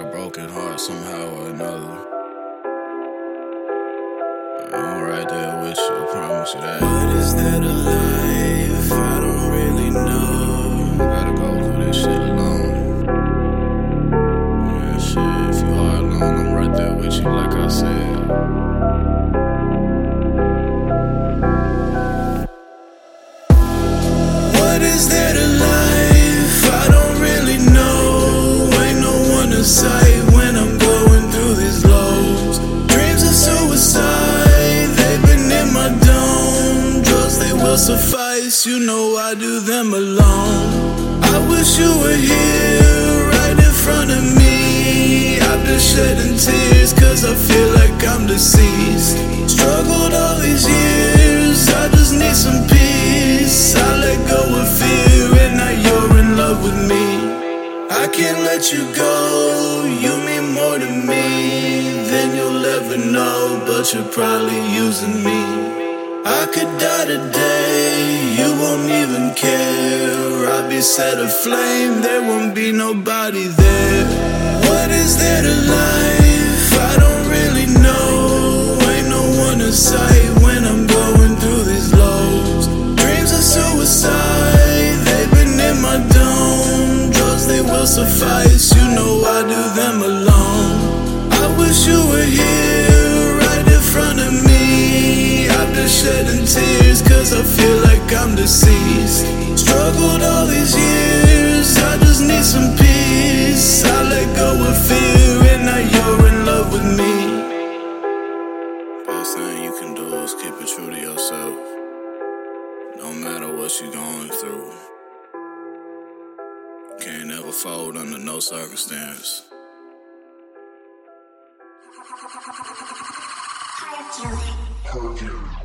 apart somehow or another. I'm right there with you, I promise you that. What is to life? I don't really know. Gotta go through this shit alone. Yeah, shit, if you are alone, I'm right there with you, like I said. What is no sight when I'm going through these lows. Dreams of suicide, they've been in my dome. Drugs, they will suffice. You know I do them alone. I wish you were here, right in front of me. I've been shedding tears, cause I feel like I'm deceased. Struggled all these years, I just need some peace. I let go of fear, and now you're in love with me. I can't let you go, more to me than you'll ever know, but you're probably using me. I could die today, you won't even care. I'll be set aflame, there won't be nobody there. What is there to life? I don't really know. Ain't no one in sight when I'm going through these lows. Dreams of suicide, they've been in my dome. Drugs, they will suffice, you know I do them alone. You were here, right in front of me. I've been shedding tears, cause I feel like I'm deceased. Struggled all these years, I just need some peace. I let go of fear, and now you're in love with me. Best thing you can do is keep it true to yourself. No matter what you're going through. Can't ever fold under no circumstance. Fury.